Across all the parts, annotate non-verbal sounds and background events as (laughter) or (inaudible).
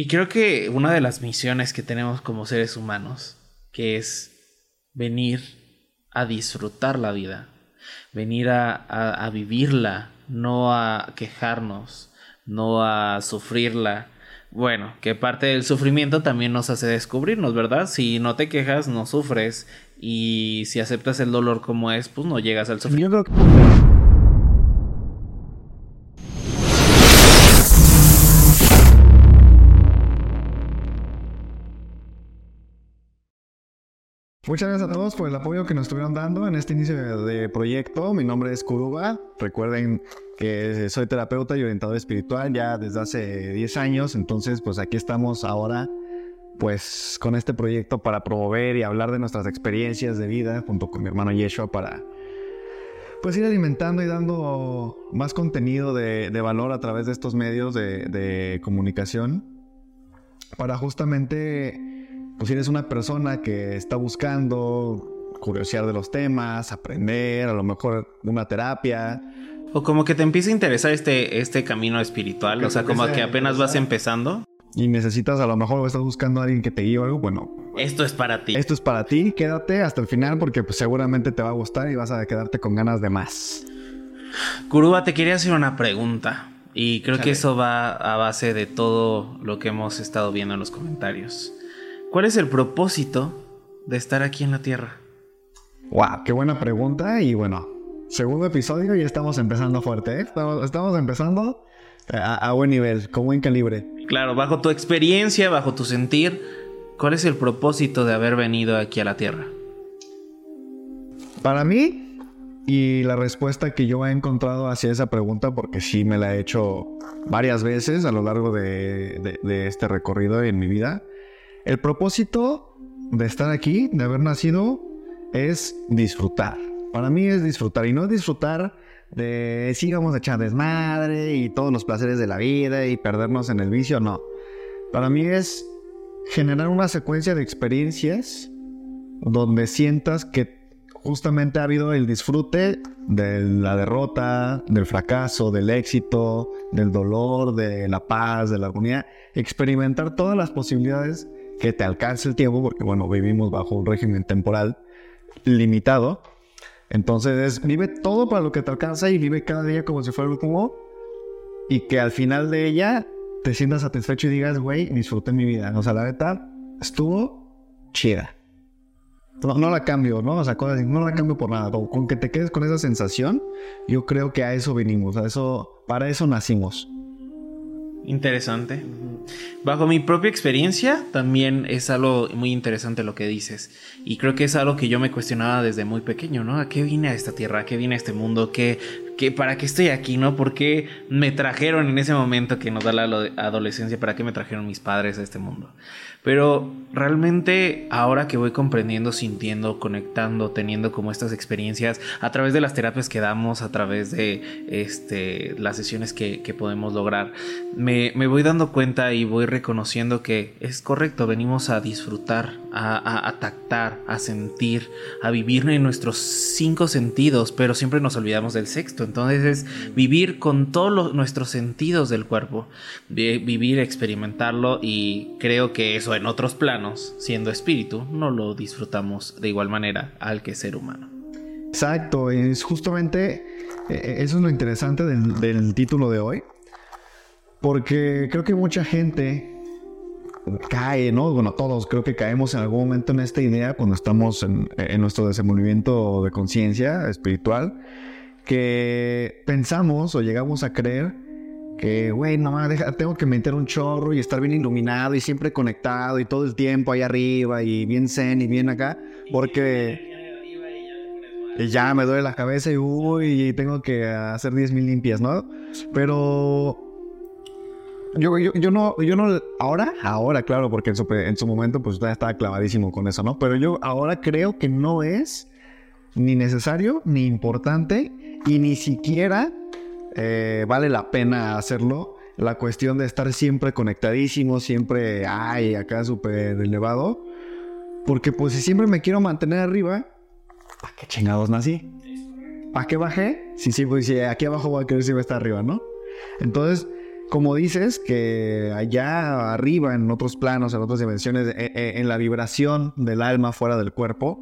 Y creo que una de las misiones que tenemos como seres humanos, que es venir a disfrutar la vida, venir a, vivirla, no a quejarnos, no a sufrirla. Bueno, que parte del sufrimiento también nos hace descubrirnos, ¿verdad? Si no te quejas, no sufres. Y si aceptas el dolor como es, pues no llegas al sufrimiento. Muchas gracias a todos por el apoyo que nos estuvieron dando en este inicio de proyecto. Mi nombre es Kuruba. Recuerden que soy terapeuta y orientador espiritual ya desde hace 10 años. Entonces, pues aquí estamos ahora, pues con este proyecto para promover y hablar de nuestras experiencias de vida junto con mi hermano Yeshua para pues ir alimentando y dando más contenido de, valor a través de estos medios de, de comunicación para justamente pues si eres una persona que está buscando curiosidad de los temas, aprender, a lo mejor una terapia. O como que te empieza a interesar este, este camino espiritual, o sea, como que apenas vas empezando. Y necesitas, a lo mejor estás buscando a alguien que te guíe o algo, bueno. Esto es para ti. Esto es para ti, quédate hasta el final porque pues, seguramente te va a gustar y vas a quedarte con ganas de más. Kuruba, te quería hacer una pregunta. Y creo que eso va a base de todo lo que hemos estado viendo en los comentarios. ¿Cuál es el propósito de estar aquí en la Tierra? Wow, qué buena pregunta. Y bueno, segundo episodio y estamos empezando fuerte. ¿eh? Estamos, empezando a, buen nivel, con buen calibre. Claro, bajo tu experiencia, bajo tu sentir, ¿cuál es el propósito de haber venido aquí a la Tierra? Para mí, y la respuesta que yo he encontrado hacia esa pregunta, porque sí me la he hecho varias veces a lo largo de, de este recorrido en mi vida, el propósito de estar aquí, de haber nacido, es disfrutar. Para mí es disfrutar y no disfrutar de si vamos a echar desmadre y todos los placeres de la vida y perdernos en el vicio, no. Para mí es generar una secuencia de experiencias donde sientas que justamente ha habido el disfrute de la derrota, del fracaso, del éxito, del dolor, de la paz, de la armonía, experimentar todas las posibilidades que te alcance el tiempo, porque bueno, vivimos bajo un régimen temporal limitado. Entonces vive todo para lo que te alcanza y vive cada día como si fuera el último. Y que al final de ella te sientas satisfecho y digas, güey, disfruté mi vida. O sea, la verdad, estuvo chida. No, no, la cambio, ¿no? O sea, no la cambio por nada. Con, que te quedes con esa sensación, yo creo que a eso venimos. A eso, para eso nacimos. Interesante. Bajo mi propia experiencia, también es algo muy interesante lo que dices. Y creo que es algo que yo me cuestionaba desde muy pequeño, ¿no? ¿A qué vine a esta tierra? ¿A qué vine a este mundo? ¿Qué, qué, ¿Para qué estoy aquí, no? ¿Por qué me trajeron en ese momento que nos da la adolescencia? ¿Para qué me trajeron mis padres a este mundo? Pero realmente ahora que voy comprendiendo, sintiendo, conectando, teniendo como estas experiencias a través de las terapias que damos, a través de este, las sesiones que, podemos lograr, me, voy dando cuenta y voy reconociendo que es correcto, venimos a disfrutar, a, a, tactar, a sentir, a vivir en nuestros cinco sentidos, pero siempre nos olvidamos del sexto. Entonces es vivir con todos nuestros sentidos del cuerpo, vivir, experimentarlo y creo que eso en otros planos, siendo espíritu, no lo disfrutamos de igual manera al que ser humano. Exacto, es justamente e, e, eso es lo interesante del, título de hoy, porque creo que mucha gente cae, ¿no? Bueno, todos creo que caemos en algún momento en esta idea cuando estamos en, en nuestro desenvolvimiento de conciencia espiritual, que pensamos o llegamos a creer que, güey, no, tengo que meter un chorro y estar bien iluminado y siempre conectado y todo el tiempo ahí arriba y bien zen y bien acá, porque ya me duele la cabeza y, uy, tengo que hacer 10.000 limpias, ¿no? Pero yo, yo, no, yo no, ahora, ahora, claro, porque en su, en su momento pues ya estaba clavadísimo con eso, ¿no? Pero yo ahora creo que no es ni necesario, ni importante, y ni siquiera eh, vale la pena hacerlo. La cuestión de estar siempre conectadísimo, siempre, ay, acá súper elevado. Porque pues si siempre me quiero mantener arriba, ¿para qué chingados nací? ¿Para qué bajé? Si sí, pues aquí abajo voy a querer siempre estar arriba, ¿no? Entonces, como dices, que allá arriba, en otros planos, en otras dimensiones, eh, eh, en la vibración del alma fuera del cuerpo,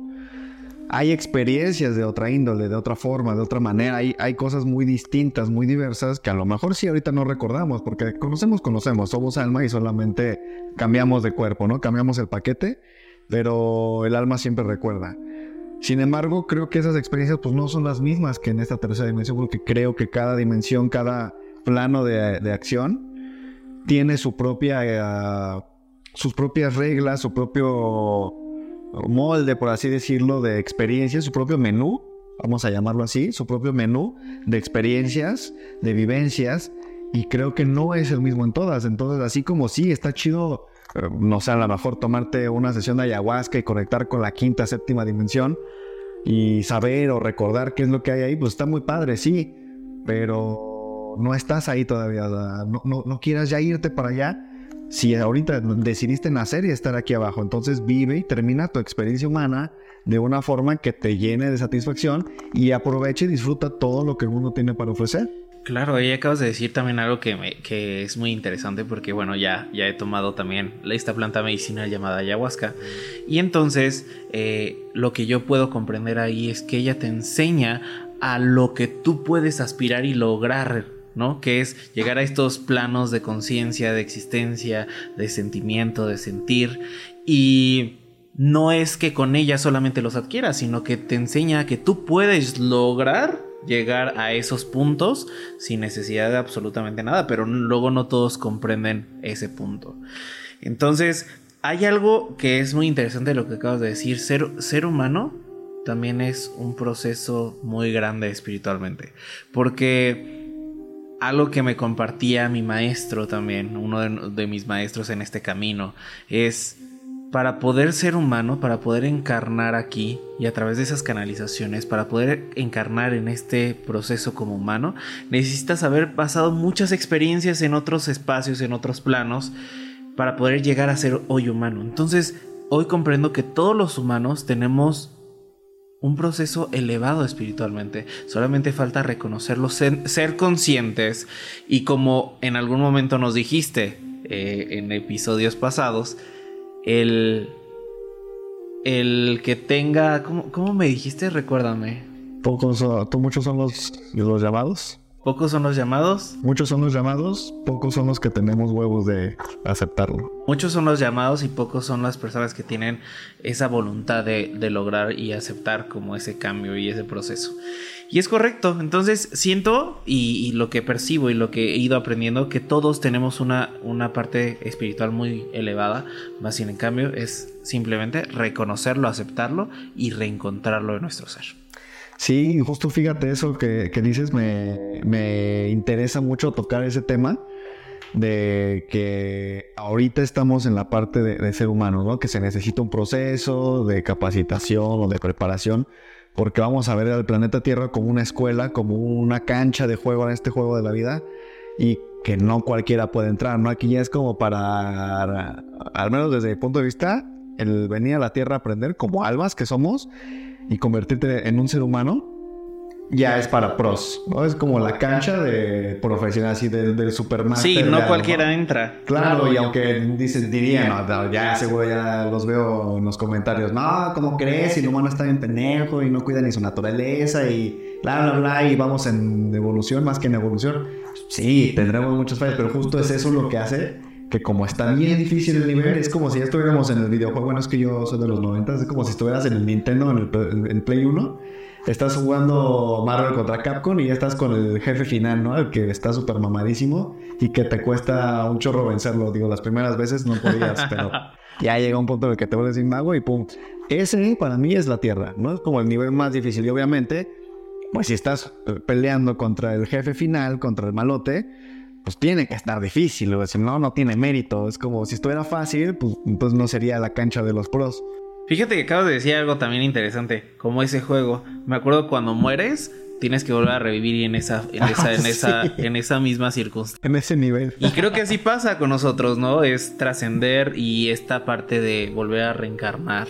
hay experiencias de otra índole, de otra forma, de otra manera. Hay, cosas muy distintas, muy diversas que a lo mejor sí ahorita no recordamos, porque conocemos, conocemos, somos alma y solamente cambiamos de cuerpo, ¿no? Cambiamos el paquete, pero el alma siempre recuerda. Sin embargo, creo que esas experiencias pues no son las mismas que en esta tercera dimensión, porque creo que cada dimensión, cada plano de, acción tiene su propia, eh, sus propias reglas, su propio molde, por así decirlo, de experiencias, su propio menú, vamos a llamarlo así, su propio menú de experiencias, de vivencias, y creo que no es el mismo en todas. Entonces, así como sí, está chido, eh, no sé, a lo mejor tomarte una sesión de ayahuasca y conectar con la quinta, séptima dimensión y saber o recordar qué es lo que hay ahí, pues está muy padre, sí, pero no estás ahí todavía, no, no, no quieras ya irte para allá si ahorita decidiste nacer y estar aquí abajo, entonces vive y termina tu experiencia humana de una forma que te llene de satisfacción y aproveche y disfruta todo lo que mundo tiene para ofrecer. Claro, ahí acabas de decir también algo que, que es muy interesante porque bueno, ya, ya he tomado también esta planta medicinal llamada ayahuasca y entonces eh, lo que yo puedo comprender ahí es que ella te enseña a lo que tú puedes aspirar y lograr ¿no? Que es llegar a estos planos de conciencia, de existencia, de sentimiento, de sentir. Y no es que con ella solamente los adquieras, sino que te enseña que tú puedes lograr llegar a esos puntos sin necesidad de absolutamente nada, pero luego no todos comprenden ese punto. Entonces, hay algo que es muy interesante de lo que acabas de decir, ser, ser humano también es un proceso muy grande espiritualmente, porque algo que me compartía mi maestro también, uno de, mis maestros en este camino, es para poder ser humano, para poder encarnar aquí y a través de esas canalizaciones, para poder encarnar en este proceso como humano, necesitas haber pasado muchas experiencias en otros espacios, en otros planos, para poder llegar a ser hoy humano. Entonces, hoy comprendo que todos los humanos tenemos un proceso elevado espiritualmente. Solamente falta reconocerlo, ser, conscientes y como en algún momento nos dijiste eh, en episodios pasados, el, el que tenga, ¿cómo, ¿cómo, me dijiste? Recuérdame. Pocos, muchos son los, los llamados. Pocos son los llamados. Muchos son los llamados, pocos son los que tenemos huevos de aceptarlo. Muchos son los llamados y pocos son las personas que tienen esa voluntad de, lograr y aceptar como ese cambio y ese proceso. Y es correcto, entonces siento y, lo que percibo y lo que he ido aprendiendo, que todos tenemos una, una parte espiritual muy elevada, más sin en cambio es simplemente reconocerlo, aceptarlo y reencontrarlo en nuestro ser. Sí, justo fíjate eso que, dices, me, interesa mucho tocar ese tema de que ahorita estamos en la parte de, ser humano, ¿no? Que se necesita un proceso de capacitación o de preparación, porque vamos a ver al planeta Tierra como una escuela, como una cancha de juego en este juego de la vida, y que no cualquiera puede entrar, ¿no? Aquí ya es como para, al menos desde el punto de vista, el venir a la Tierra a aprender como almas que somos y convertirte en un ser humano, ya es para pros, ¿no? Es como la cancha de profesional, así del, del supermaster. Sí, no cualquiera entra. Claro, y aunque dices, dirían, no, ya seguro ya los veo en los comentarios, no, ¿cómo crees? El humano está bien pendejo y no cuida ni su naturaleza y bla, bla, bla, y vamos en evolución más que en evolución. Sí, tendremos muchos fallos, pero justo es eso lo que hace que como está bien difícil el nivel, es como si ya estuviéramos en el videojuego. Bueno, es que yo soy de los 90, es como si estuvieras en el Nintendo, en el, Play 1. Estás jugando Marvel contra Capcom y ya estás con el jefe final, ¿no? El que está súper mamadísimo y que te cuesta un chorro vencerlo. Digo, las primeras veces no podías, pero (laughs) ya llega un punto en el que te vuelves un mago y pum. Ese para mí es la Tierra, ¿no? Es como el nivel más difícil. Y obviamente, pues si estás peleando contra el jefe final, contra el malote, pues tiene que estar difícil, o si no, no tiene mérito. Es como si estuviera fácil, pues entonces no sería la cancha de los pros. Fíjate que acabas de decir algo también interesante, como ese juego. Me acuerdo cuando mueres, tienes que volver a revivir en esa, en (laughs) esa, ah, en esa, en esa misma circunstancia. En ese nivel. Y creo que así pasa con nosotros, ¿no? Es trascender y esta parte de volver a reencarnar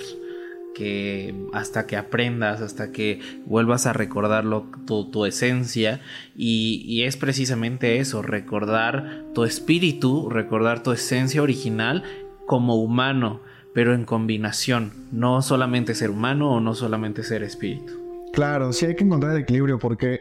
hasta que aprendas, hasta que vuelvas a recordarlo, tu, tu esencia. Y, y, es precisamente eso, recordar tu espíritu, recordar tu esencia original como humano, pero en combinación, no solamente ser humano o no solamente ser espíritu. Claro, sí hay que encontrar el equilibrio porque,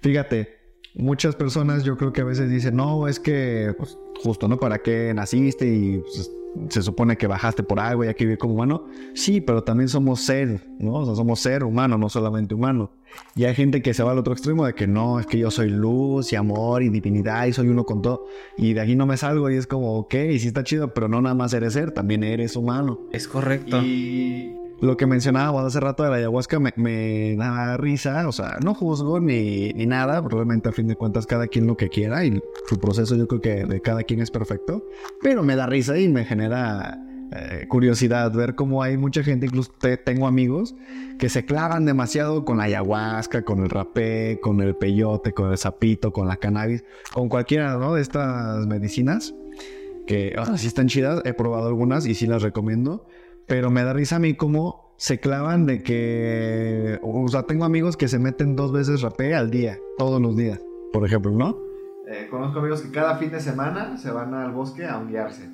fíjate, muchas personas yo creo que a veces dicen, no, es que pues, justo, ¿no? ¿Para qué naciste? Y pues, se supone que bajaste por algo y hay que vivir como humano. Sí, pero también somos ser, ¿no? O sea, somos ser humano, no solamente humano. Y hay gente que se va al otro extremo de que no, es que yo soy luz y amor y divinidad y soy uno con todo. Y de aquí no me salgo y es como, ok, sí está chido, pero no nada más eres ser, también eres humano. Es correcto. Y lo que mencionábamos hace rato de la ayahuasca me, me da risa, o sea, no juzgo ni, ni nada, probablemente a fin de cuentas cada quien lo que quiera y su proceso yo creo que de cada quien es perfecto, pero me da risa y me genera eh, curiosidad ver cómo hay mucha gente, incluso tengo amigos que se clavan demasiado con la ayahuasca, con el rapé, con el peyote, con el sapito, con la cannabis, con cualquiera de estas medicinas que oh, sí están chidas, he probado algunas y sí las recomiendo pero me da risa a mí cómo se clavan de que, o sea, tengo amigos que se meten dos veces rapé al día, todos los días, por ejemplo, ¿no? Eh, conozco amigos que cada fin de semana se van al bosque a honguearse.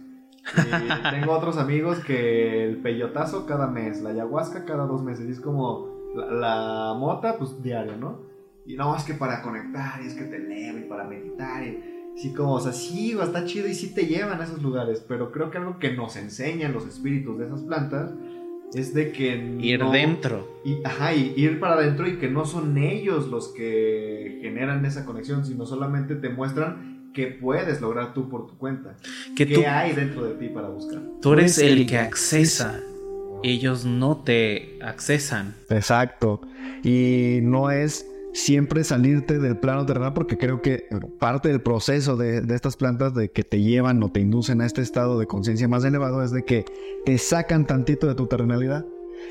Y tengo otros amigos que el peyotazo cada mes, la ayahuasca cada dos meses, y es como la, mota, pues diario, ¿no? Y no, es que para conectar, y es que te y para meditar, y Sí, como, o sea, sí, está chido y sí te llevan a esos lugares, pero creo que algo que nos enseñan los espíritus de esas plantas es de que... Ir dentro. Y, ajá, y ir para adentro y que no son ellos los que generan esa conexión, sino solamente te muestran que puedes lograr tú por tu cuenta. Que ¿Qué hay dentro de ti para buscar? Tú eres el que accesa. Ellos no te accesan. Exacto. Y no es siempre salirte del plano terrenal porque creo que parte del proceso de, estas plantas de que te llevan o te inducen a este estado de conciencia más elevado es de que te sacan tantito de tu terrenalidad.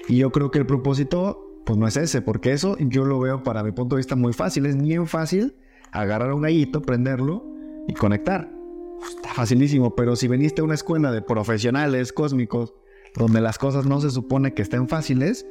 Y yo creo que el propósito pues no es ese, porque eso yo lo veo para mi punto de vista muy fácil. Es bien fácil agarrar un gallito, prenderlo y conectar. Está facilísimo, pero si veniste a una escuela de profesionales cósmicos donde las cosas no se supone que estén fáciles,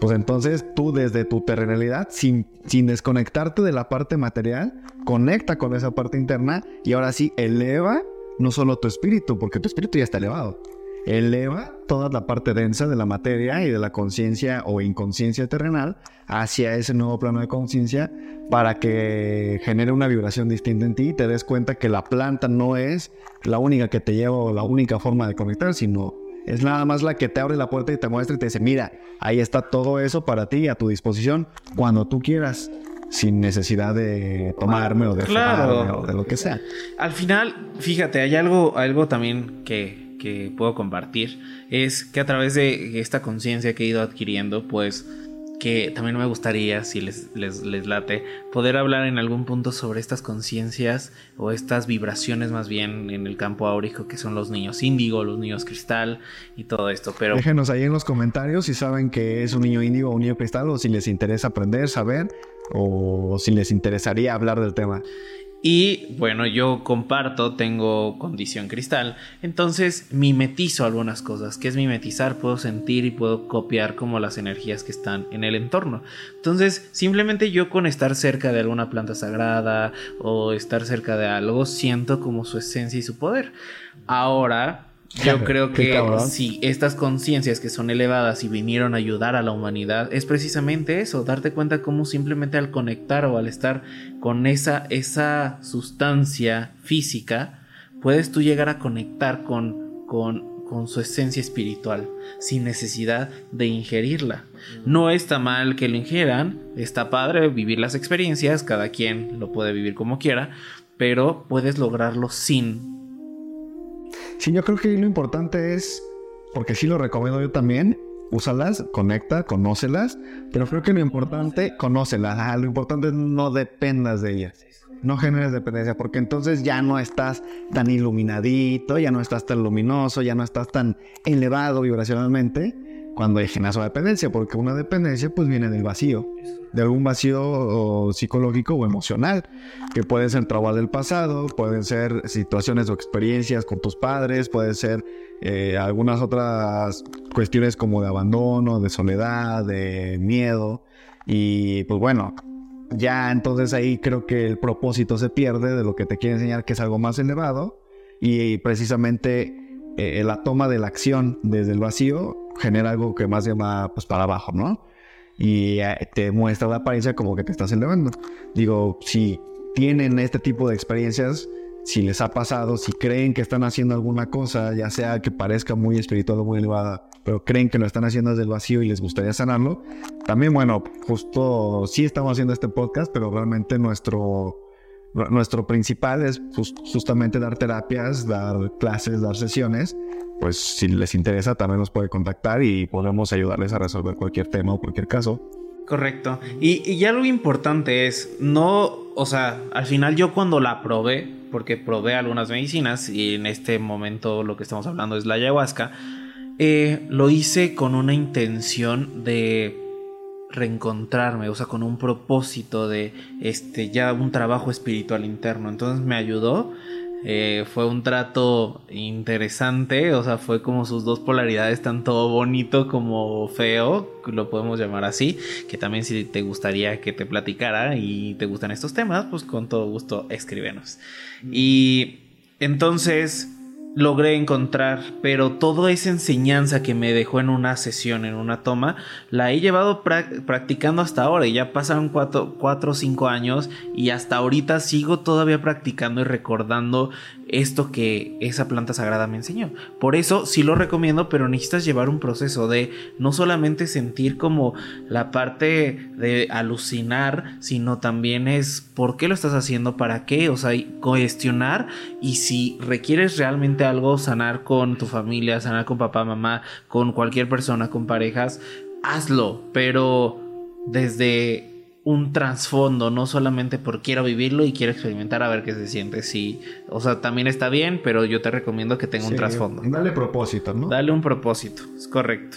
pues entonces tú desde tu terrenalidad, sin, sin desconectarte de la parte material, conecta con esa parte interna y ahora sí eleva no solo tu espíritu, porque tu espíritu ya está elevado, eleva toda la parte densa de la materia y de la conciencia o inconsciencia terrenal hacia ese nuevo plano de conciencia para que genere una vibración distinta en ti y te des cuenta que la planta no es la única que te lleva o la única forma de conectar, sino es nada más la que te abre la puerta y te muestra y te dice, mira, ahí está todo eso para ti a tu disposición cuando tú quieras sin necesidad de tomarme o de claro. o de lo que sea. Al final, fíjate, hay algo, algo también que, que puedo compartir, es que a través de esta conciencia que he ido adquiriendo, pues que también me gustaría, si les, les, late, poder hablar en algún punto sobre estas conciencias o estas vibraciones más bien en el campo áurico que son los niños índigo, los niños cristal y todo esto. Pero déjenos ahí en los comentarios si saben que es un niño índigo o un niño cristal o si les interesa aprender, saber o si les interesaría hablar del tema. Y bueno, yo comparto, tengo condición cristal, entonces mimetizo algunas cosas. ¿Qué es mimetizar? Puedo sentir y puedo copiar como las energías que están en el entorno. Entonces, simplemente yo con estar cerca de alguna planta sagrada o estar cerca de algo, siento como su esencia y su poder. Ahora, yo creo que si estas conciencias que son elevadas y vinieron a ayudar a la humanidad, es precisamente eso, darte cuenta cómo simplemente al conectar o al estar con esa, esa sustancia física, puedes tú llegar a conectar con, con, con su esencia espiritual, sin necesidad de ingerirla. No está mal que lo ingieran, está padre vivir las experiencias, cada quien lo puede vivir como quiera, pero puedes lograrlo sin Sí, yo creo que lo importante es, porque sí lo recomiendo yo también, úsalas, conecta, conócelas, pero creo que lo importante, conócelas, lo importante es no dependas de ellas. No generes dependencia, porque entonces ya no estás tan iluminadito, ya no estás tan luminoso, ya no estás tan elevado vibracionalmente cuando hay generas dependencia, porque una dependencia pues viene del vacío, de algún vacío psicológico o emocional, que pueden ser traumas del pasado, pueden ser situaciones o experiencias con tus padres, pueden ser eh, algunas otras cuestiones como de abandono, de soledad, de miedo, y pues bueno, ya entonces ahí creo que el propósito se pierde de lo que te quiere enseñar que es algo más elevado y precisamente eh, la toma de la acción desde el vacío genera algo que más llama pues para abajo, ¿no? Y eh, te muestra la apariencia como que te estás elevando. Digo, si tienen este tipo de experiencias, si les ha pasado, si creen que están haciendo alguna cosa, ya sea que parezca muy espiritual o muy elevada, pero creen que lo están haciendo desde el vacío y les gustaría sanarlo, también, bueno, justo sí estamos haciendo este podcast, pero realmente nuestro, nuestro principal es justamente dar terapias, dar clases, dar sesiones. Pues si les interesa, también nos puede contactar y podemos ayudarles a resolver cualquier tema o cualquier caso. Correcto. Y, ya lo importante es, no, o sea, al final yo cuando la probé, porque probé algunas medicinas y en este momento lo que estamos hablando es la ayahuasca, eh, lo hice con una intención de reencontrarme, o sea, con un propósito de este ya un trabajo espiritual interno. Entonces me ayudó. Eh, fue un trato interesante, o sea, fue como sus dos polaridades, tanto bonito como feo, lo podemos llamar así, que también si te gustaría que te platicara y te gustan estos temas, pues con todo gusto escríbenos. Y entonces logré encontrar, pero toda esa enseñanza que me dejó en una sesión, en una toma, la he llevado practicando hasta ahora y ya pasaron cuatro, cuatro o cinco años y hasta ahorita sigo todavía practicando y recordando esto que esa planta sagrada me enseñó. Por eso sí lo recomiendo, pero necesitas llevar un proceso de no solamente sentir como la parte de alucinar, sino también es por qué lo estás haciendo, para qué, o sea, cuestionar y si requieres realmente algo, sanar con tu familia, sanar con papá, mamá, con cualquier persona, con parejas, hazlo, pero desde un trasfondo, no solamente por quiero vivirlo y quiero experimentar a ver qué se siente. Sí, o sea, también está bien, pero yo te recomiendo que tenga un trasfondo. Dale propósito, ¿no? Dale un propósito, es correcto.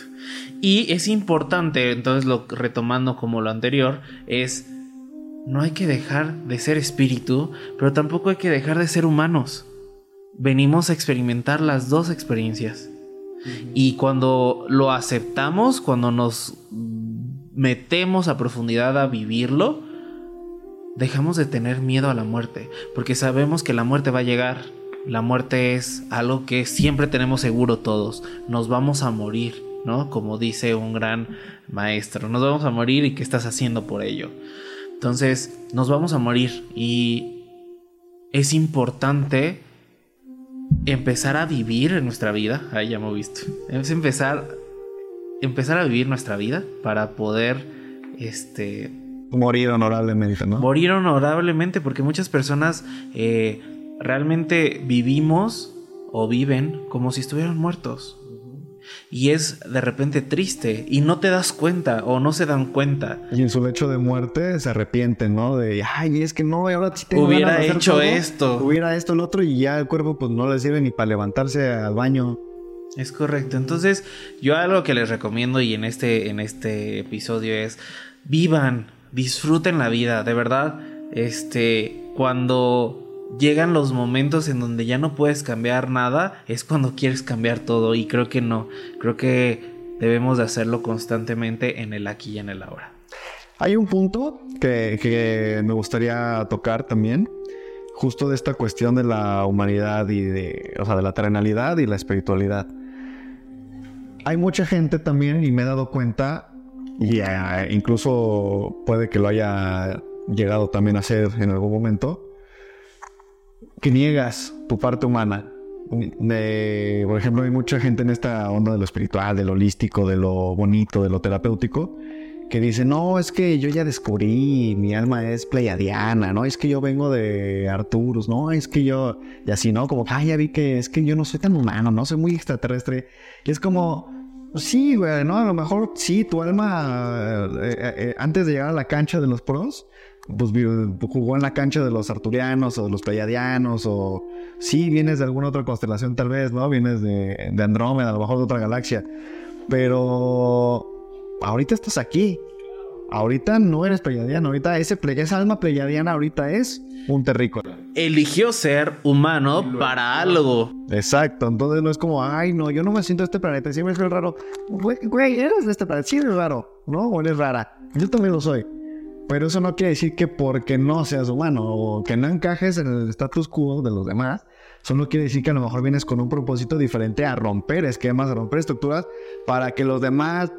Y es importante, entonces, lo retomando como lo anterior, es no hay que dejar de ser espíritu, pero tampoco hay que dejar de ser humanos. Venimos a experimentar las dos experiencias. Y cuando lo aceptamos, cuando nos metemos a profundidad a vivirlo, dejamos de tener miedo a la muerte, porque sabemos que la muerte va a llegar. La muerte es algo que siempre tenemos seguro todos. Nos vamos a morir, ¿no? Como dice un gran maestro, nos vamos a morir y qué estás haciendo por ello. Entonces, nos vamos a morir y es importante empezar a vivir en nuestra vida. Ahí ya hemos visto. Es empezar empezar a vivir nuestra vida para poder este morir honorablemente, ¿no? Morir honorablemente porque muchas personas eh, realmente vivimos o viven como si estuvieran muertos. Y es de repente triste y no te das cuenta o no se dan cuenta. Y en su lecho de muerte se arrepienten, ¿no? De, ay, es que no, ahora sí tengo Hubiera hecho esto. Hubiera esto, el otro y ya el cuerpo pues no le sirve ni para levantarse al baño. Es correcto. Entonces, yo algo que les recomiendo y en este, en este episodio es vivan, disfruten la vida, de verdad. Este, cuando llegan los momentos en donde ya no puedes cambiar nada, es cuando quieres cambiar todo. Y creo que no. Creo que debemos de hacerlo constantemente en el aquí y en el ahora. Hay un punto que, que me gustaría tocar también justo de esta cuestión de la humanidad y de, o sea, de la terrenalidad y la espiritualidad hay mucha gente también, y me he dado cuenta, y eh, incluso puede que lo haya llegado también a hacer en algún momento, que niegas tu parte humana. por ejemplo, hay mucha gente en esta onda de lo espiritual, de lo holístico, de lo bonito, de lo terapéutico, que dice, no, es que yo ya descubrí, mi alma es pleiadiana, ¿no? Es que yo vengo de Arturus, ¿no? Es que yo, y así, ¿no? Como, ah, ya vi que es que yo no soy tan humano, ¿no? Soy muy extraterrestre. Y es como, sí, güey, ¿no? A lo mejor sí, tu alma, eh, eh, eh, antes de llegar a la cancha de los pros, pues jugó en la cancha de los arturianos o de los pleiadianos o sí vienes de alguna otra constelación tal vez, ¿no? Vienes de, de Andrómeda, a lo mejor de otra galaxia. Pero ahorita estás aquí. Ahorita no eres pleyadiano, ahorita ese esa alma pleyadiana ahorita es un terrícola. Eligió ser humano para algo. Exacto, entonces no es como, ay, no, yo no me siento este planeta, siempre soy raro. Güey, eres de este planeta, sí eres raro, ¿no? O eres rara. Yo también lo soy. Pero eso no quiere decir que porque no seas humano o que no encajes en el status quo de los demás, solo quiere decir que a lo mejor vienes con un propósito diferente a romper esquemas, a romper estructuras para que los demás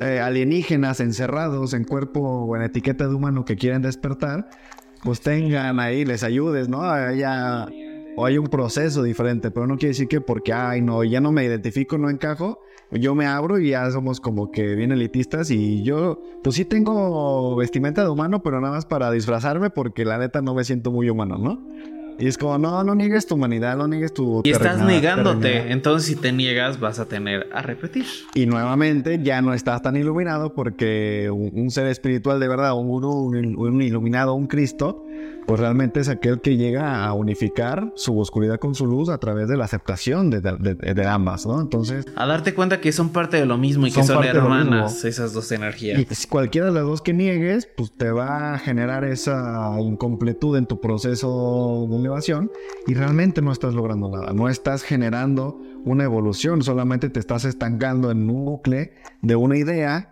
eh, alienígenas encerrados en cuerpo o en etiqueta de humano que quieren despertar, pues tengan ahí, les ayudes, ¿no? Haya, o hay un proceso diferente, pero no quiere decir que porque, ay, no, ya no me identifico, no encajo, yo me abro y ya somos como que bien elitistas y yo, pues sí tengo vestimenta de humano, pero nada más para disfrazarme porque la neta no me siento muy humano, ¿no? Y es como, no, no niegues tu humanidad, no niegues tu... Y estás negándote, entonces si te niegas vas a tener a repetir. Y nuevamente ya no estás tan iluminado porque un, ser espiritual de verdad, un, un, un iluminado, un Cristo, pues realmente es aquel que llega a unificar su oscuridad con su luz a través de la aceptación de, ambas, ¿no? Entonces... A darte cuenta que son parte de lo mismo y que son hermanas esas dos energías. Y si cualquiera de las dos que niegues, pues te va a generar esa incompletud en tu proceso de elevación y realmente no estás logrando nada, no estás generando una evolución, solamente te estás estancando en un bucle de una idea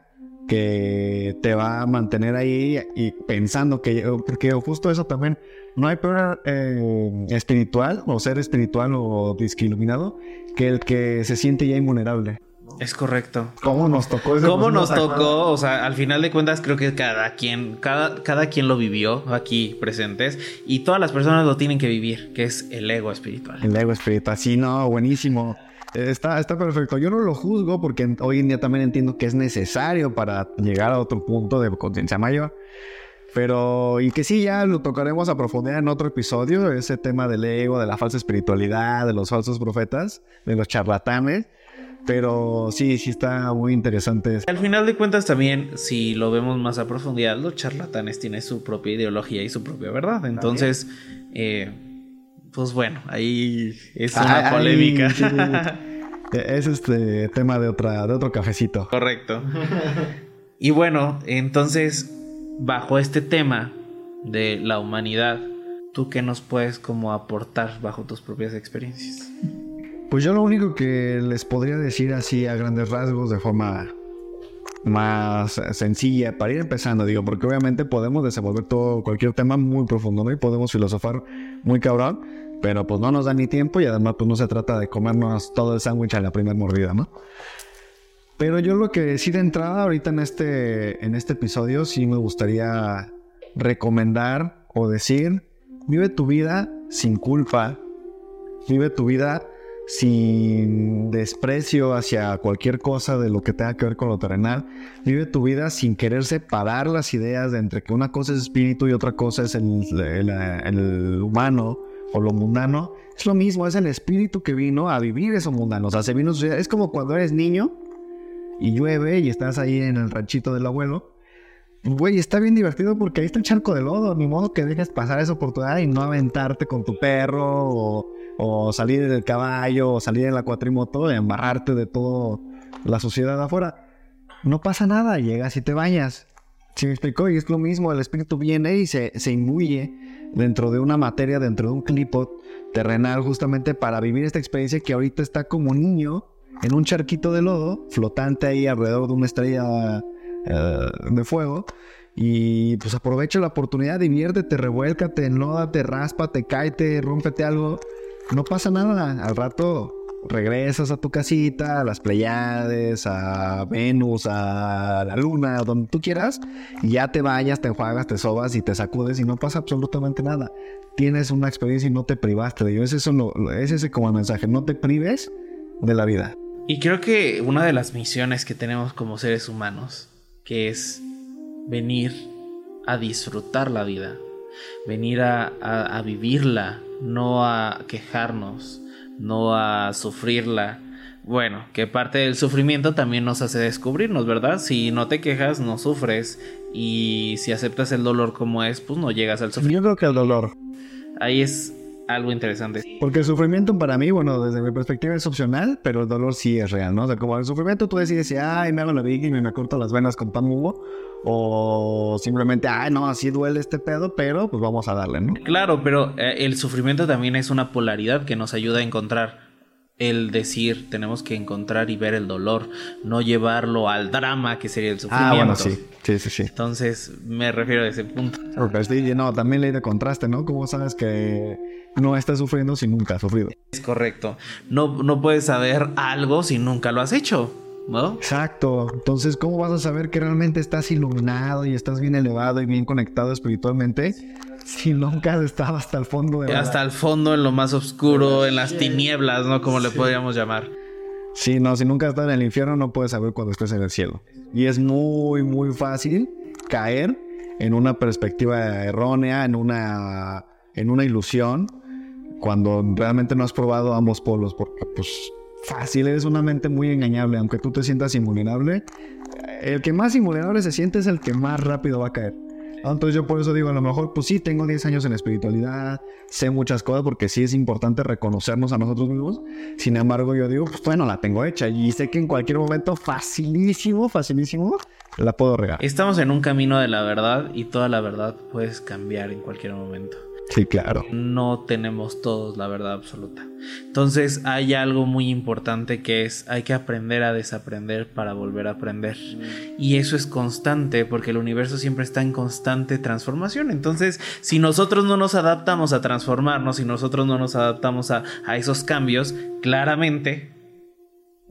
que te va a mantener ahí y pensando que, porque justo eso también, no hay peor eh, espiritual o ser espiritual o iluminado que el que se siente ya invulnerable. Es correcto. ¿Cómo nos tocó eso? ¿Cómo nos tocó? O sea, al final de cuentas creo que cada quien, cada, cada quien lo vivió aquí presentes y todas las personas lo tienen que vivir, que es el ego espiritual. El ego espiritual, sí, no, buenísimo. Está, está perfecto. Yo no lo juzgo porque hoy en día también entiendo que es necesario para llegar a otro punto de conciencia mayor. Pero, y que sí, ya lo tocaremos a profundidad en otro episodio, ese tema del ego, de la falsa espiritualidad, de los falsos profetas, de los charlatanes. Pero sí, sí está muy interesante. Al final de cuentas también, si lo vemos más a profundidad, los charlatanes tienen su propia ideología y su propia verdad. Entonces, eh, pues bueno, ahí es una polémica. (laughs) es este tema de, otra, de otro cafecito. Correcto. (laughs) y bueno, entonces, bajo este tema de la humanidad, ¿tú qué nos puedes como aportar bajo tus propias experiencias? Pues yo lo único que les podría decir así a grandes rasgos de forma más sencilla para ir empezando, digo, porque obviamente podemos desenvolver todo, cualquier tema muy profundo, ¿no? Y podemos filosofar muy cabrón, pero pues no nos da ni tiempo y además pues no se trata de comernos todo el sándwich a la primera mordida, ¿no? Pero yo lo que sí de entrada ahorita en este, en este episodio sí me gustaría recomendar o decir, vive tu vida sin culpa, vive tu vida sin desprecio hacia cualquier cosa de lo que tenga que ver con lo terrenal. Vive tu vida sin querer separar las ideas de entre que una cosa es espíritu y otra cosa es el, humano o lo mundano. Es lo mismo, es el espíritu que vino a vivir eso mundano. O sea, se vino, es como cuando eres niño y llueve y estás ahí en el ranchito del abuelo. Güey, está bien divertido porque ahí está el charco de lodo. Ni modo que dejes pasar esa oportunidad y no aventarte con tu perro o o salir del caballo, o salir en la cuatrimoto, embarrarte de toda la suciedad afuera. No pasa nada, llegas y te bañas. ¿Sí me explicó? Y es lo mismo, el espíritu viene y se, se imbuye dentro de una materia, dentro de un clipot terrenal, justamente para vivir esta experiencia que ahorita está como niño en un charquito de lodo, flotante ahí alrededor de una estrella eh, de fuego. Y pues aprovecha la oportunidad, diviértete, revuélcate, enlódate, ráspate, cáete, rómpete algo no pasa nada. Al rato regresas a tu casita, a las Pleiades, a Venus, a la Luna, a donde tú quieras, y ya te vayas, te enjuagas, te sobas y te sacudes y no pasa absolutamente nada. Tienes una experiencia y no te privaste de ello. Es, eso, es ese como el mensaje, no te prives de la vida. Y creo que una de las misiones que tenemos como seres humanos, que es venir a disfrutar la vida, venir a, vivirla, no a quejarnos, no a sufrirla. Bueno, que parte del sufrimiento también nos hace descubrirnos, ¿verdad? Si no te quejas, no sufres. Y si aceptas el dolor como es, pues no llegas al sufrimiento. Yo creo que el dolor. Ahí es, algo interesante. Porque el sufrimiento para mí, bueno, desde mi perspectiva es opcional, pero el dolor sí es real, ¿no? O sea, como el sufrimiento tú decides ay, me hago la víctima y me corto las venas con pan hugo, o simplemente, ay, no, así duele este pedo, pero pues vamos a darle, ¿no? Claro, pero eh, el sufrimiento también es una polaridad que nos ayuda a encontrar el decir, tenemos que encontrar y ver el dolor, no llevarlo al drama que sería el sufrimiento. Ah, bueno, sí, sí, sí, sí. Entonces, me refiero a ese punto. sí, no, también ley de contraste, ¿no? Como sabes que no estás sufriendo si nunca has sufrido? Es correcto. No, no puedes saber algo si nunca lo has hecho. ¿No? Exacto. Entonces, ¿cómo vas a saber que realmente estás iluminado y estás bien elevado y bien conectado espiritualmente si nunca has estado hasta el fondo de Hasta el fondo, en lo más oscuro, en las tinieblas, ¿no? Como le podríamos llamar. Sí, no, si nunca has estado en el infierno, no puedes saber cuando estés en el cielo. Y es muy, muy fácil caer en una perspectiva errónea, en una, en una ilusión, cuando realmente no has probado ambos polos, porque pues fácil, eres una mente muy engañable, aunque tú te sientas invulnerable, el que más invulnerable se siente es el que más rápido va a caer. Entonces yo por eso digo, a lo mejor, pues sí, tengo 10 años en espiritualidad, sé muchas cosas porque sí es importante reconocernos a nosotros mismos. Sin embargo, yo digo, pues bueno, la tengo hecha y sé que en cualquier momento, facilísimo, facilísimo, la puedo regar. Estamos en un camino de la verdad y toda la verdad puedes cambiar en cualquier momento. Sí, claro. No tenemos todos la verdad absoluta. Entonces hay algo muy importante que es hay que aprender a desaprender para volver a aprender. Y eso es constante porque el universo siempre está en constante transformación. Entonces si nosotros no nos adaptamos a transformarnos, si nosotros no nos adaptamos a, a esos cambios, claramente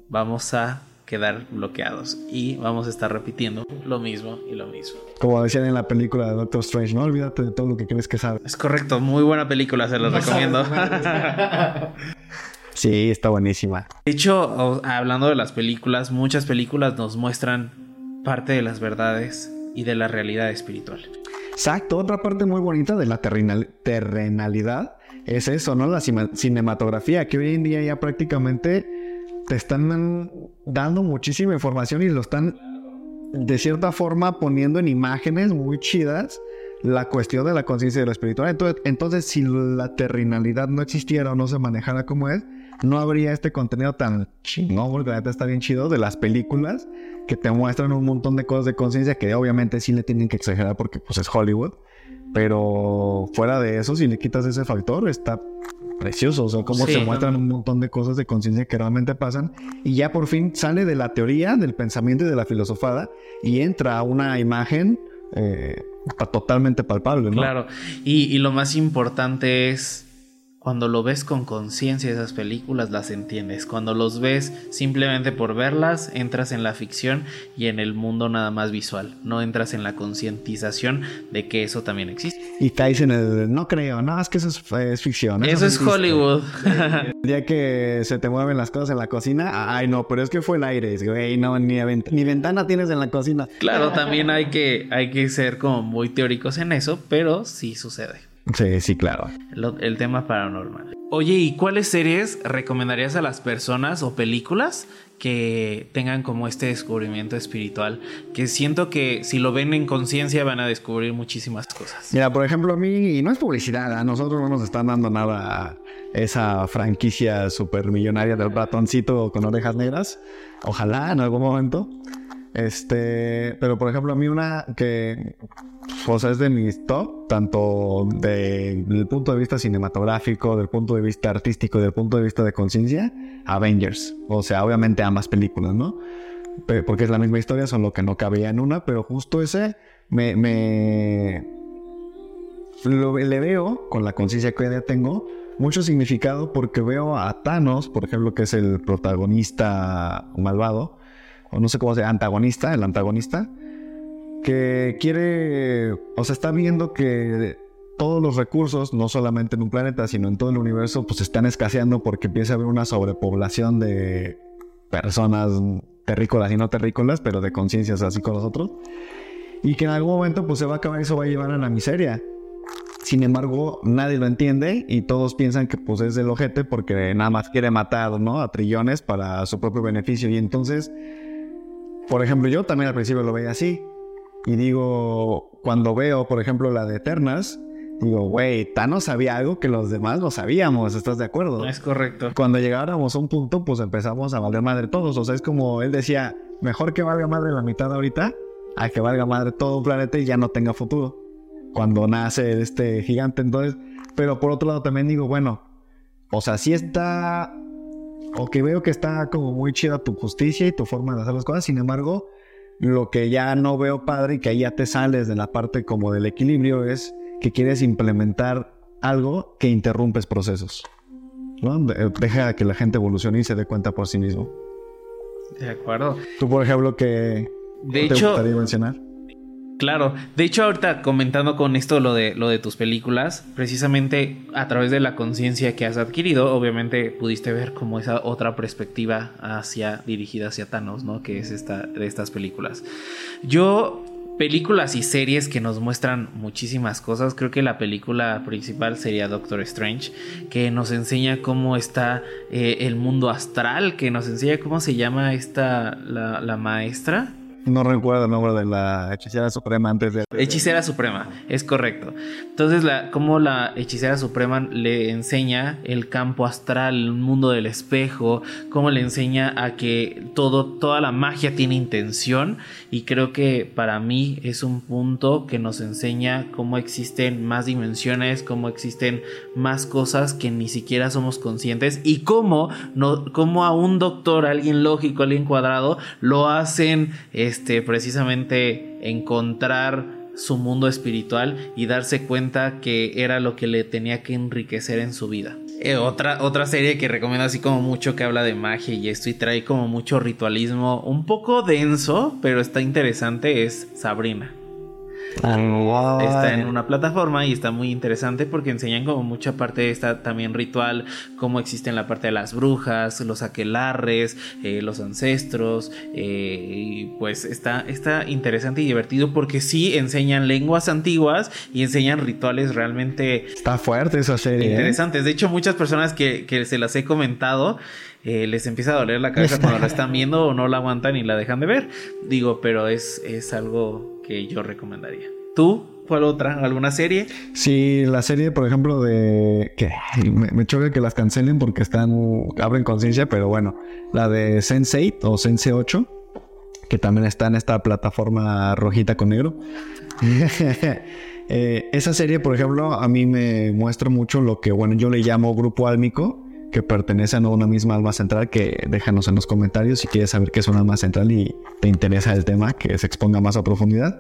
vamos a quedar bloqueados y vamos a estar repitiendo lo mismo y lo mismo. Como decían en la película de Doctor Strange, no olvídate de todo lo que crees que sabes. Es correcto, muy buena película, se los recomiendo. (laughs) sí, está buenísima. De hecho, hablando de las películas, muchas películas nos muestran parte de las verdades y de la realidad espiritual. Exacto, otra parte muy bonita de la terrenalidad es eso, ¿no? La cinematografía, que hoy en día ya prácticamente te están dando muchísima información y lo están de cierta forma poniendo en imágenes muy chidas la cuestión de la conciencia y de la espiritual. Entonces, entonces, si la terrenalidad no existiera o no se manejara como es, no habría este contenido tan chingón, porque la neta está bien chido, de las películas que te muestran un montón de cosas de conciencia que obviamente sí le tienen que exagerar porque pues es Hollywood. Pero fuera de eso, si le quitas ese factor, está precioso. O sea, cómo se muestran un montón de cosas de conciencia que realmente pasan. Y ya por fin sale de la teoría, del pensamiento y de la filosofada y entra a una imagen eh, totalmente palpable, ¿no? Claro. y lo más importante es cuando lo ves con conciencia esas películas las entiendes. Cuando los ves simplemente por verlas, entras en la ficción y en el mundo nada más visual. No entras en la concientización de que eso también existe. Y caes en el no creo, no, es que eso es, ficción. Eso, es Hollywood. (laughs) ya que se te mueven las cosas en la cocina, ay no, pero es que fue el aire, güey, no, ni, ni ventana tienes en la cocina. Claro, también hay que, hay que ser como muy teóricos en eso, pero sí sucede. Sí, sí, claro. El, tema paranormal. Oye, ¿y cuáles series recomendarías a las personas o películas que tengan como este descubrimiento espiritual? Que siento que si lo ven en conciencia van a descubrir muchísimas cosas. Mira, por ejemplo, a mí, y no es publicidad, a nosotros no nos están dando nada esa franquicia super millonaria del ratoncito con orejas negras. Ojalá en algún momento. Este, pero por ejemplo, a mí una que o sea, es de mis top, tanto de, desde el punto de vista cinematográfico, del punto de vista artístico, del punto de vista de conciencia, Avengers. O sea, obviamente ambas películas, ¿no? Porque es la misma historia, solo que no cabía en una, pero justo ese me le veo, con la conciencia que ya tengo, mucho significado porque veo a Thanos, por ejemplo, que es el protagonista malvado, o no sé cómo se llama, antagonista, el antagonista, que quiere, o sea, está viendo que todos los recursos, no solamente en un planeta, sino en todo el universo, pues están escaseando porque empieza a haber una sobrepoblación de personas terrícolas y no terrícolas, pero de conciencias así con nosotros. Y que en algún momento pues se va a acabar y eso va a llevar a la miseria. Sin embargo, nadie lo entiende y todos piensan que pues es el ojete porque nada más quiere matar, ¿no? A trillones para su propio beneficio. Y entonces, por ejemplo, yo también al principio lo veía así. Y digo, cuando veo, por ejemplo, la de Eternas, Digo, güey, Thanos sabía algo que los demás no sabíamos, ¿estás de acuerdo? Es correcto. Cuando llegáramos a un punto, pues empezamos a valer madre todos. O sea, es como él decía, mejor que valga madre la mitad ahorita, a que valga madre todo un planeta y ya no tenga futuro. Cuando nace este gigante, entonces. Pero por otro lado también digo, bueno, o sea, sí está. O que veo que está como muy chida tu justicia y tu forma de hacer las cosas. Sin embargo, lo que ya no veo padre y que ahí ya te sales de la parte como del equilibrio es que quieres implementar algo que interrumpes procesos. ¿no? Deja que la gente evolucione y se dé cuenta por sí mismo. De acuerdo. Tú, por ejemplo, que de te gustaría mencionar? Claro, de hecho ahorita comentando con esto lo de lo de tus películas, precisamente a través de la conciencia que has adquirido, obviamente pudiste ver como esa otra perspectiva hacia dirigida hacia Thanos, ¿no? Que es esta de estas películas. Yo películas y series que nos muestran muchísimas cosas. Creo que la película principal sería Doctor Strange, que nos enseña cómo está eh, el mundo astral, que nos enseña cómo se llama esta la, la maestra. No recuerdo el nombre de la hechicera suprema antes de... Hechicera suprema, es correcto. Entonces, la, como la hechicera suprema le enseña el campo astral, el mundo del espejo, cómo le enseña a que todo, toda la magia tiene intención. Y creo que para mí es un punto que nos enseña cómo existen más dimensiones, cómo existen más cosas que ni siquiera somos conscientes y cómo, no, cómo a un doctor, alguien lógico, alguien cuadrado, lo hacen este, precisamente encontrar su mundo espiritual y darse cuenta que era lo que le tenía que enriquecer en su vida. Eh, otra, otra serie que recomiendo así como mucho que habla de magia y esto y trae como mucho ritualismo un poco denso, pero está interesante es Sabrina. Está en una plataforma y está muy interesante porque enseñan como mucha parte de esta también ritual, cómo existe en la parte de las brujas, los aquelarres, eh, los ancestros. Eh, y pues está, está interesante y divertido porque sí enseñan lenguas antiguas y enseñan rituales realmente. Está fuerte esa serie. ¿eh? Interesantes. De hecho, muchas personas que, que se las he comentado. les empieza a doler la cabeza cuando la (laughs) están viendo o no la aguantan y la dejan de ver. Digo, pero es, es algo que yo recomendaría. ¿Tú? ¿Cuál otra? ¿Alguna serie? Sí, la serie, por ejemplo, de. que me, choca que las cancelen porque están. abren conciencia, pero bueno. La de Sense8 o Sense 8, que también está en esta plataforma rojita con negro. (laughs) Eh, esa serie, por ejemplo, a mí me muestra mucho lo que, bueno, yo le llamo grupo álmico que pertenecen a una misma alma central, que déjanos en los comentarios si quieres saber qué es un alma central y te interesa el tema, que se exponga más a profundidad.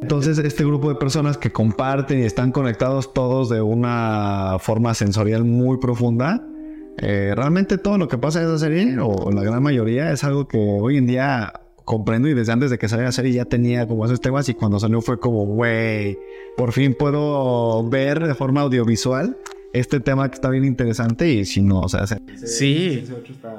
Entonces, este grupo de personas que comparten y están conectados todos de una forma sensorial muy profunda, eh, realmente todo lo que pasa en esa serie, o la gran mayoría, es algo que hoy en día comprendo y desde antes de que saliera la serie ya tenía como esos temas y cuando salió fue como, güey, por fin puedo ver de forma audiovisual este tema que está bien interesante y si no, o sea... Sí,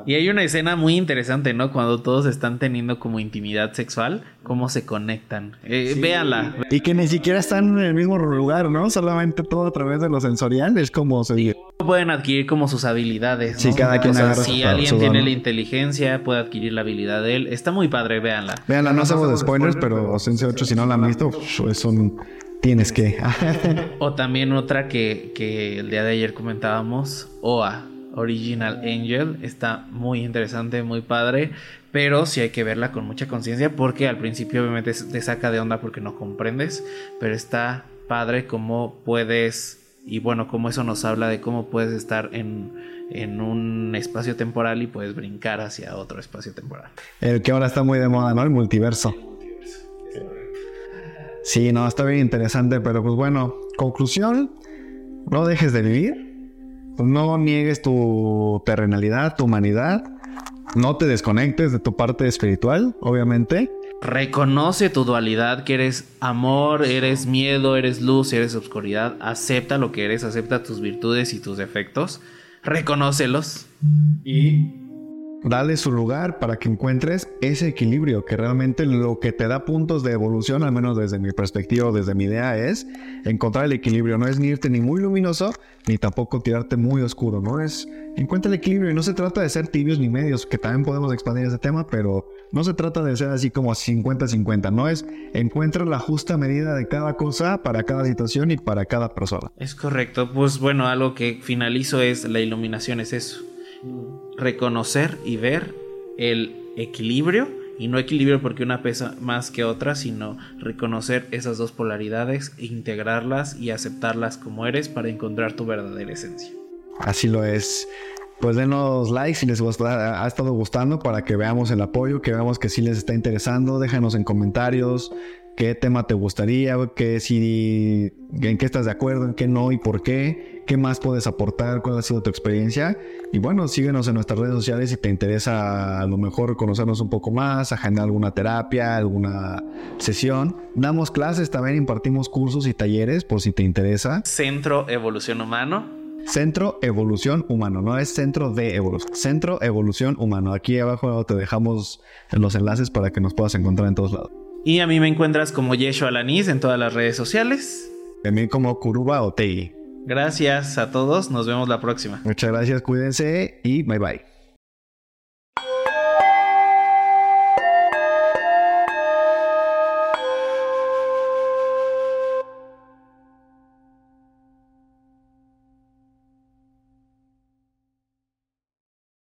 y hay una escena muy interesante, ¿no? Cuando todos están teniendo como intimidad sexual, cómo se conectan. Eh, véanla. Y que ni siquiera están en el mismo lugar, ¿no? Solamente todo a través de lo sensorial, es como se... Pueden adquirir como sus habilidades. ¿no? Sí, cada quien o Si alguien tiene la inteligencia, puede adquirir la habilidad de él. Está muy padre, véanla. Véanla, no hacemos spoilers, pero Sense 8, si no la han visto, es un tienes que. (laughs) o también otra que, que, el día de ayer comentábamos, OA, Original Angel, está muy interesante, muy padre, pero sí hay que verla con mucha conciencia porque al principio obviamente te saca de onda porque no comprendes, pero está padre cómo puedes, y bueno, como eso nos habla de cómo puedes estar en, en un espacio temporal y puedes brincar hacia otro espacio temporal. El que ahora está muy de moda, ¿no? El multiverso. Sí, no, está bien interesante, pero pues bueno, conclusión, no dejes de vivir, no niegues tu terrenalidad, tu humanidad, no te desconectes de tu parte espiritual, obviamente. Reconoce tu dualidad, que eres amor, eres miedo, eres luz, eres oscuridad. Acepta lo que eres, acepta tus virtudes y tus defectos. Reconócelos. Y dale su lugar para que encuentres ese equilibrio, que realmente lo que te da puntos de evolución, al menos desde mi perspectiva, desde mi idea, es encontrar el equilibrio. No es ni irte ni muy luminoso, ni tampoco tirarte muy oscuro, ¿no? Es encuentra el equilibrio y no se trata de ser tibios ni medios, que también podemos expandir ese tema, pero no se trata de ser así como 50-50, no es encuentra la justa medida de cada cosa para cada situación y para cada persona. Es correcto, pues bueno, algo que finalizo es la iluminación, es eso reconocer y ver el equilibrio, y no equilibrio porque una pesa más que otra, sino reconocer esas dos polaridades, integrarlas y aceptarlas como eres para encontrar tu verdadera esencia. Así lo es. Pues denos like si les ha estado gustando para que veamos el apoyo, que veamos que sí les está interesando. Déjanos en comentarios qué tema te gustaría, qué en qué estás de acuerdo, en qué no y por qué, qué más puedes aportar, cuál ha sido tu experiencia. Y bueno, síguenos en nuestras redes sociales si te interesa a lo mejor conocernos un poco más, agendar alguna terapia, alguna sesión. Damos clases, también impartimos cursos y talleres por si te interesa. Centro Evolución Humano. Centro Evolución Humano, no es Centro de Evolución, Centro Evolución Humano. Aquí abajo te dejamos los enlaces para que nos puedas encontrar en todos lados. Y a mí me encuentras como Yeshua Alanis en todas las redes sociales. También como Kuruba Otei. Gracias a todos, nos vemos la próxima. Muchas gracias, cuídense y bye bye.